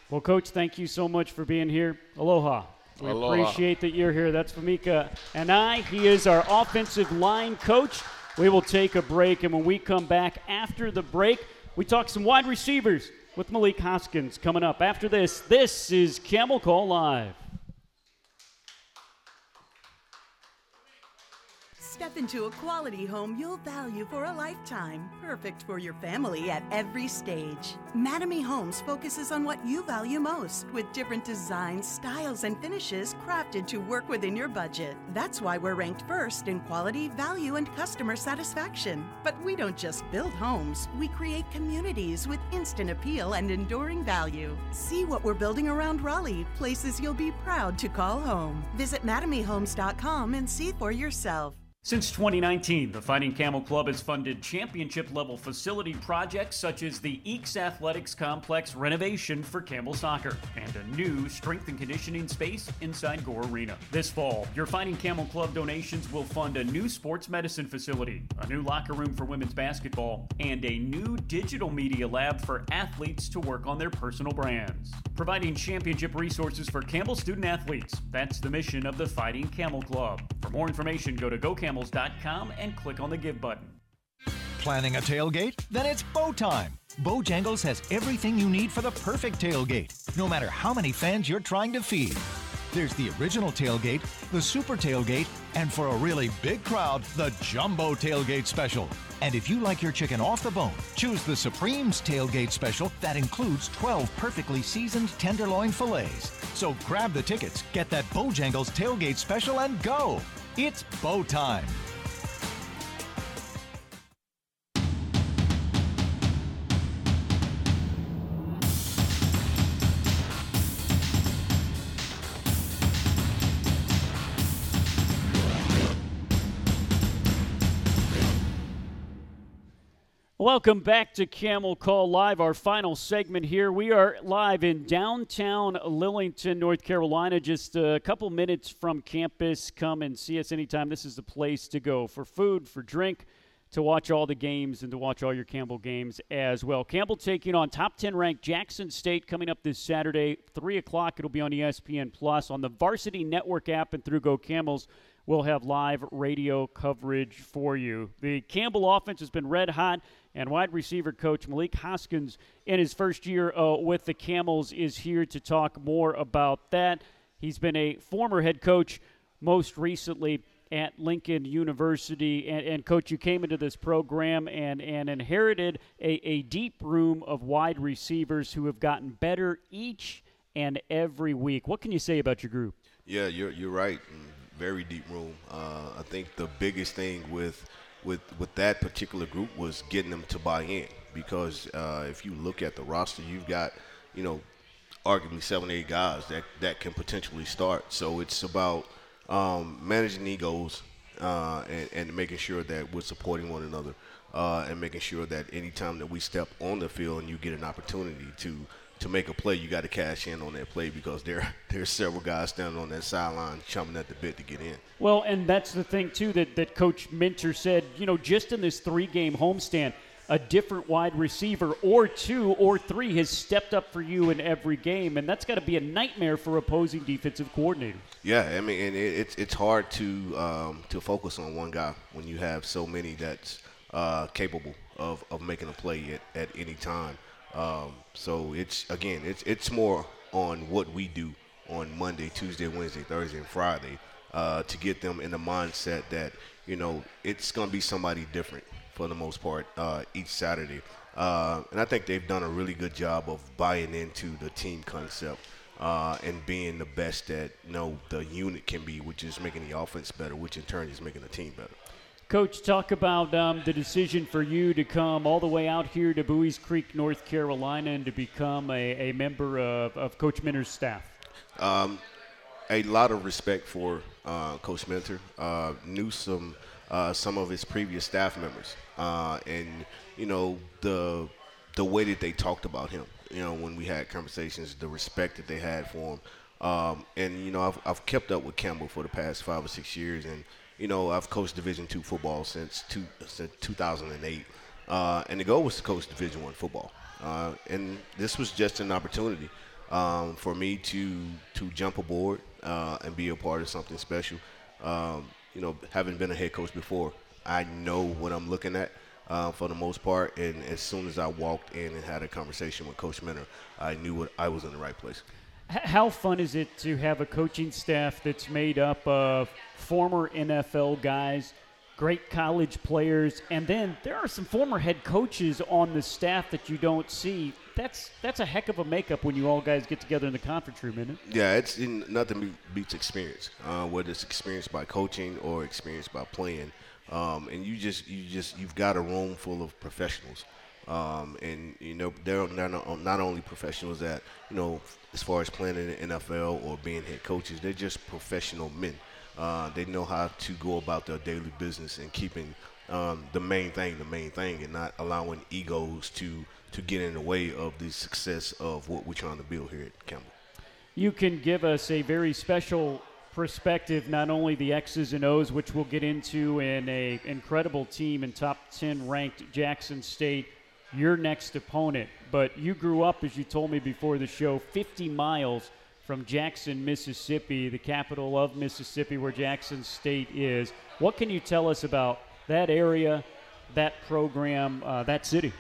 S1: Well, Coach, thank you so much for being here. Aloha. We
S8: Aloha.
S1: appreciate that you're here. That's Famika Anae. He is our offensive line coach. We will take a break, and when we come back after the break, we talk some wide receivers with Malik Hoskins coming up. After this, this is Camel Call Live.
S7: Step into a quality home you'll value for a lifetime, perfect for your family at every stage. Mattamy Homes focuses on what you value most, with different designs, styles, and finishes crafted to work within your budget. That's why we're ranked first in quality, value, and customer satisfaction. But we don't just build homes, we create communities with instant appeal and enduring value. See what we're building around Raleigh, places you'll be proud to call home. Visit MattamyHomes.com and see for yourself.
S1: Since 2019, the Fighting Camel Club has funded championship level facility projects such as the Eakes Athletics Complex renovation for Campbell Soccer and a new strength and conditioning space inside Gore Arena. This fall, your Fighting Camel Club donations will fund a new sports medicine facility, a new locker room for women's basketball, and a new digital media lab for athletes to work on their personal brands. Providing championship resources for Campbell student athletes. That's the mission of the Fighting Camel Club. For more information, go to GoCamel and click on the Give button.
S5: Planning a tailgate? Then it's bow time. Bojangles has everything you need for the perfect tailgate, no matter how many fans you're trying to feed. There's the original tailgate, the super tailgate, and for a really big crowd, the jumbo tailgate special. And if you like your chicken off the bone, choose the Supreme's tailgate special that includes 12 perfectly seasoned tenderloin fillets. So grab the tickets, get that Bojangles tailgate special, and go. It's bow time.
S1: Welcome back to Camel Call Live, our final segment here. We are live in downtown Lillington, North Carolina, just a couple minutes from campus. Come and see us anytime. This is the place to go for food, for drink, to watch all the games, and to watch all your Campbell games as well. Campbell taking on top 10 ranked Jackson State coming up this Saturday, 3 o'clock. It'll be on ESPN Plus, on the Varsity Network app, and through Go Camels we'll have live radio coverage for you. The Campbell offense has been red hot and wide receiver coach Malik Hoskins, in his first year uh, with the Camels, is here to talk more about that. He's been a former head coach most recently at Lincoln University. And, and, coach, you came into this program and, and inherited a, a deep room of wide receivers who have gotten better each and every week. What can you say about your group?
S9: Yeah, you're, you're right. Very deep room. Uh, I think the biggest thing with with with that particular group was getting them to buy in because uh, if you look at the roster, you've got you know arguably seven eight guys that that can potentially start. So it's about um, managing egos uh, and, and making sure that we're supporting one another. Uh, and making sure that anytime that we step on the field and you get an opportunity to to make a play, you got to cash in on that play because there there's several guys standing on that sideline chomping at the bit to get in.
S1: Well, and that's the thing too that that Coach Minter said. You know, just in this three-game homestand, a different wide receiver or two or three has stepped up for you in every game, and that's got to be a nightmare for opposing defensive coordinators.
S9: Yeah, I mean, and it, it's it's hard to um, to focus on one guy when you have so many that's uh, capable of, of making a play at, at any time. Um, so it's again, it's it's more on what we do on Monday, Tuesday, Wednesday, Thursday, and Friday uh, to get them in the mindset that you know it's to be somebody different for the most part uh, each Saturday. Uh, and I think they've done a really good job of buying into the team concept uh, and being the best that you know the unit can be, which is making the offense better, which in turn is making the team better.
S1: Coach, talk about um, the decision for you to come all the way out here to Buies Creek, North Carolina, and to become a, a member of, of Coach Minter's staff.
S9: Um, a lot of respect for uh, Coach Minter. Uh, knew some uh, some of his previous staff members, uh, and you know the the way that they talked about him. You know when we had conversations, the respect that they had for him. Um, and you know I've, I've kept up with Campbell for the past five or six years, and you know, I've coached Division two football since, two, since 2008, uh, and the goal was to coach Division one football. Uh, and this was just an opportunity um, for me to to jump aboard uh, and be a part of something special. Um, you know, having been a head coach before, I know what I'm looking at. Uh, for the most part, and as soon as I walked in and had a conversation with Coach Minter, I knew what I was in the right place.
S1: How fun is it to have a coaching staff that's made up of former NFL guys, great college players, and then there are some former head coaches on the staff that you don't see? That's that's a heck of a makeup when you all guys get together in the conference room, isn't it?
S9: Yeah, it's in, nothing beats experience, uh, whether it's experience by coaching or experience by playing. Um, and you just you just you've got a room full of professionals. Um, and you know they're not, not only professionals that you know as far as playing in the NFL or being head coaches, they're just professional men. Uh, they know how to go about their daily business and keeping um, the main thing the main thing, and not allowing egos to to get in the way of the success of what we're trying to build here at Campbell.
S1: You can give us a very special perspective, not only the X's and O's, which we'll get into, in a incredible team and top 10 ranked Jackson State, your next opponent, but you grew up, as you told me before the show, 50 miles from Jackson, Mississippi, the capital of Mississippi, where Jackson State is. What can you tell us about that area, that program, uh, that city?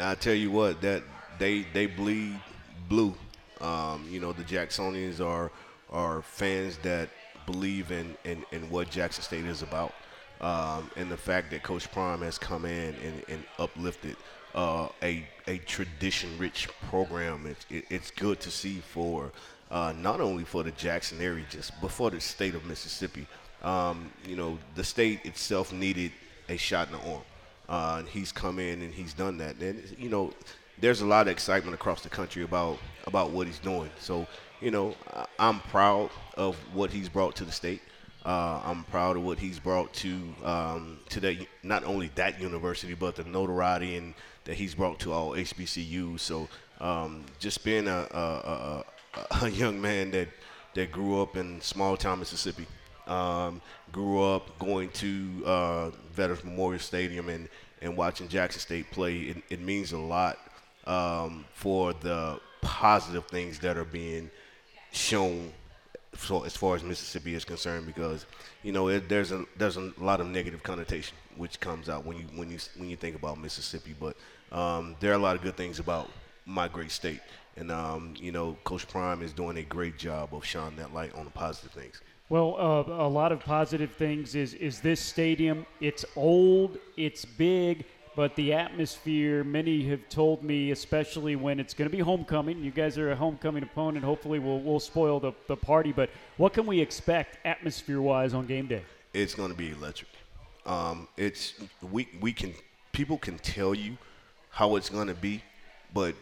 S9: I tell you what, that they they bleed blue. Um, you know, the Jacksonians are are fans that believe in, in, in what Jackson State is about. Um, and the fact that Coach Prime has come in and, and uplifted uh, a, a tradition-rich program, it, it, it's good to see for uh, not only for the Jackson area, just but for the state of Mississippi. Um, you know, the state itself needed a shot in the arm. Uh, and he's come in and he's done that. And you know, there's a lot of excitement across the country about about what he's doing. So you know, I'm proud of what he's brought to the state. Uh, I'm proud of what he's brought to um, to that not only that university but the notoriety and that he's brought to all HBCUs. So um, just being a, a, a, a, young man that that grew up in small town Mississippi, um, grew up going to uh, Veterans Memorial Stadium and, and watching Jackson State play. It, it means a lot um, for the positive things that are being shown so as far as Mississippi is concerned because you know it, there's a there's a lot of negative connotation which comes out when you when you when you think about Mississippi but um, there are a lot of good things about my great state and um, you know Coach Prime is doing a great job of shining that light on the positive things.
S1: Well, uh, a lot of positive things is is this stadium. It's old, it's big, but the atmosphere. Many have told me, especially when it's going to be homecoming. You guys are a homecoming opponent. Hopefully, we'll we'll spoil the the party. But what can we expect atmosphere wise on game day?
S9: It's going to be electric. Um, it's we we can people can tell you how it's going to be, but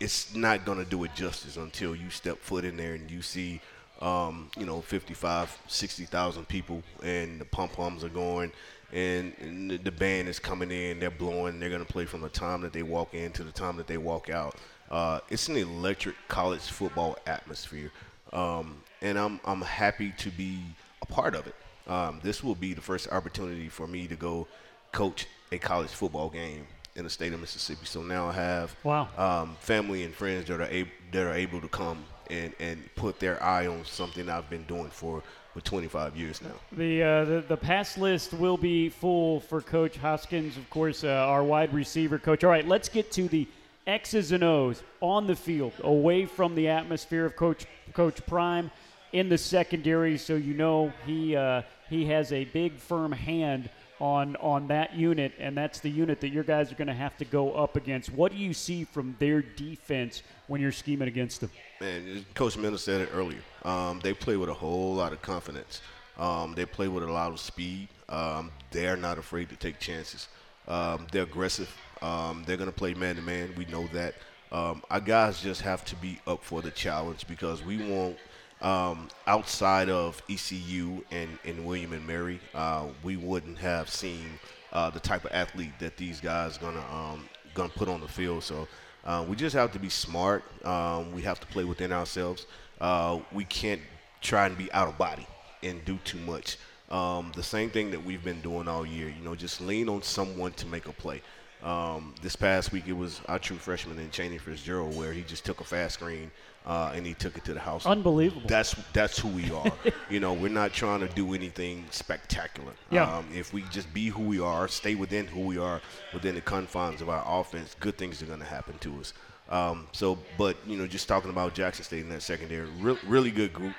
S9: it's not going to do it justice until you step foot in there and you see um, you know, 55, 60,000 people, and the pom poms are going, and, and, the band is coming in, they're blowing, they're going to play from the time that they walk in to the time that they walk out. Uh, it's an electric college football atmosphere, um, and I'm I'm happy to be a part of it. Um, this will be the first opportunity for me to go coach a college football game in the state of Mississippi. So now I have
S1: wow.
S9: um, family and friends that are able that are able to come and, and put their eye on something I've been doing for, for 25 years now.
S1: The, uh, the the pass list will be full for Coach Hoskins, of course, uh, our wide receiver coach. All right, let's get to the X's and O's on the field, away from the atmosphere of Coach Coach Prime in the secondary, so you know he uh, he has a big firm hand on on that unit, and that's the unit that your guys are going to have to go up against. What do you see from their defense when you're scheming against them?
S9: Man, Coach Miller said it earlier. Um, they play with a whole lot of confidence. Um, they play with a lot of speed. Um, they're not afraid to take chances. Um, they're aggressive. Um, they're going to play man to man. We know that. Um, our guys just have to be up for the challenge because we won't – um, outside of ECU and, and William and Mary, uh, we wouldn't have seen uh, the type of athlete that these guys gonna um, gonna put on the field. So uh, we just have to be smart. Um, we have to play within ourselves. Uh, we can't try and be out of body and do too much. Um, the same thing that we've been doing all year. You know, just lean on someone to make a play. Um, this past week, it was our true freshman in Chaney Fitzgerald, where he just took a fast screen uh, and he took it to the house.
S1: Unbelievable.
S9: That's that's who we are. you know, we're not trying to do anything spectacular.
S1: Yeah.
S9: Um, if we just be who we are, stay within who we are, within the confines of our offense, good things are going to happen to us. Um, so, but you know, just talking about Jackson State in that secondary, re- really good group.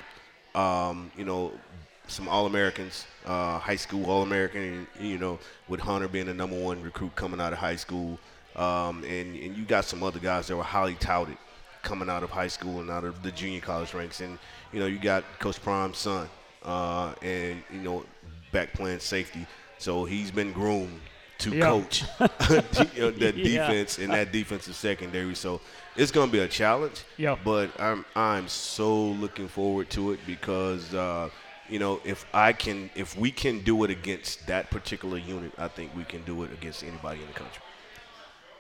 S9: Um, you know, some All Americans, uh, high school All American. You know, with Hunter being the number one recruit coming out of high school, um, and and you got some other guys that were highly touted coming out of high school and out of the junior college ranks, and you know you got Coach Prime's son, uh, and you know back playing safety, so he's been groomed to
S1: Yeah.
S9: coach that
S1: Yeah.
S9: defense and that defensive secondary. So it's going to be a challenge.
S1: Yeah.
S9: But I'm I'm so looking forward to it because uh, you know, if I can, if we can do it against that particular unit, I think we can do it against anybody in the country.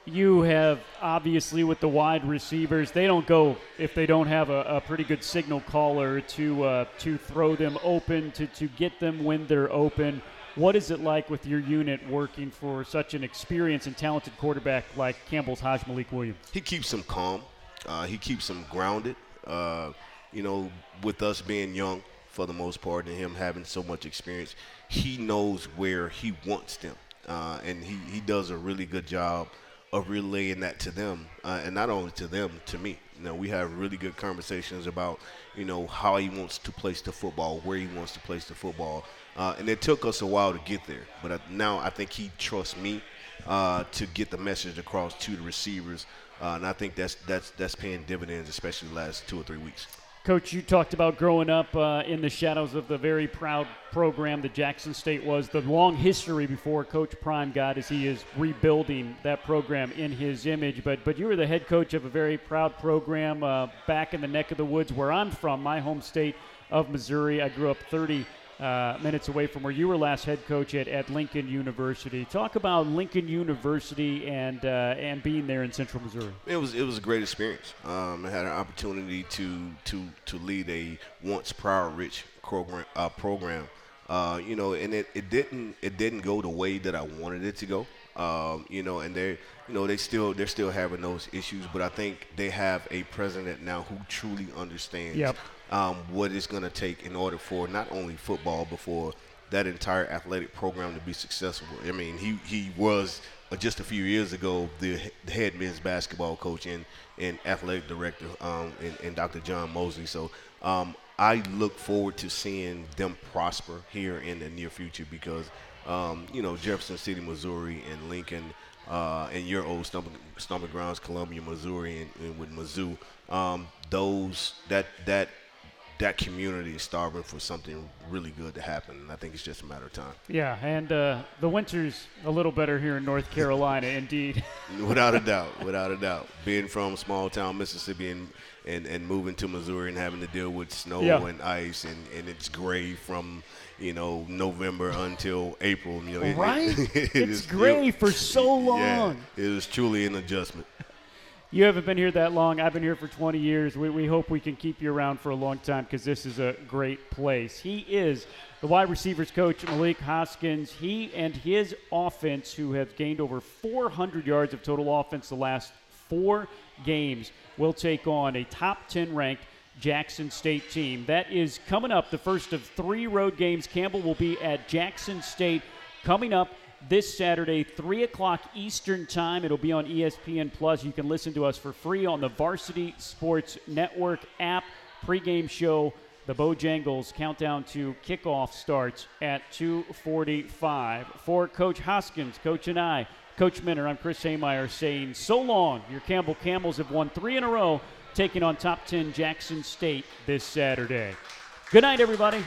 S1: You have obviously with the wide receivers, they don't go if they don't have a, a pretty good signal caller to uh, to throw them open to to get them when they're open. What is it like with your unit working for such an experienced and talented quarterback like Campbell's Hajj Malik Williams?
S9: He keeps them calm. Uh, he keeps them grounded. Uh, you know, with us being young for the most part and him having so much experience, he knows where he wants them, uh, and he he does a really good job of relaying that to them, uh, and not only to them, to me. You know, we have really good conversations about, you know, how he wants to place the football, where he wants to place the football, uh, and it took us a while to get there. But now I think he trusts me uh, to get the message across to the receivers, uh, and I think that's that's that's paying dividends, especially the last two or three weeks.
S1: Coach, you talked about growing up uh, in the shadows of the very proud program that Jackson State was. The long history before Coach Prime got as he is rebuilding that program in his image. But but you were the head coach of a very proud program uh, back in the neck of the woods where I'm from, my home state of Missouri. I grew up 30 uh, minutes away from where you were last head coach at, at Lincoln University. Talk about Lincoln University and uh, and being there in Central Missouri.
S9: It was it was a great experience. Um, I had an opportunity to to to lead a once proud rich program. Uh, program. Uh, you know, and it, it didn't it didn't go the way that I wanted it to go. Um, you know, and they you know they still they're still having those issues, but I think they have a president now who truly understands
S1: Yep.
S9: Um, what it's going to take in order for not only football but for that entire athletic program to be successful. I mean, he he was uh, just a few years ago the, the head men's basketball coach and, and athletic director um, and, and Dr. John Moseley. So um, I look forward to seeing them prosper here in the near future because um, you know Jefferson City, Missouri, and Lincoln. Uh, and your old stomping, stomping grounds, Columbia, Missouri, and, and with Mizzou, um, those that that that community is starving for something really good to happen. And I think it's just a matter of time.
S1: Yeah, and uh, the winter's a little better here in North Carolina, indeed.
S9: Without a doubt, without a doubt. Being from small town Mississippi and, and, and moving to Missouri and having to deal with snow
S1: Yeah.
S9: and ice and, and it's gray from, you know, November until April. You know,
S1: Right?
S9: it- it
S1: It's
S9: is-
S1: gray
S9: it-
S1: for so
S9: Yeah,
S1: long.
S9: it was truly an adjustment.
S1: You haven't been here that long. I've been here for 20 years. We, we hope we can keep you around for a long time because this is a great place. He is the wide receivers coach, Malik Hoskins. He and his offense, who have gained over 400 yards of total offense the last four games, will take on a top 10 ranked Jackson State team. That is coming up, the first of three road games. Campbell will be at Jackson State coming up this Saturday, 3 o'clock Eastern Time. It'll be on ESPN Plus. You can listen to us for free on the Varsity Sports Network app. Pre-game show, the Bojangles countdown to kickoff starts at 2:45. For Coach Hoskins, Coach Anae, Coach Minter, I'm Chris Haymeyer saying so long. Your Campbell Camels have won three in a row, taking on top 10 Jackson State this Saturday. Good night, everybody.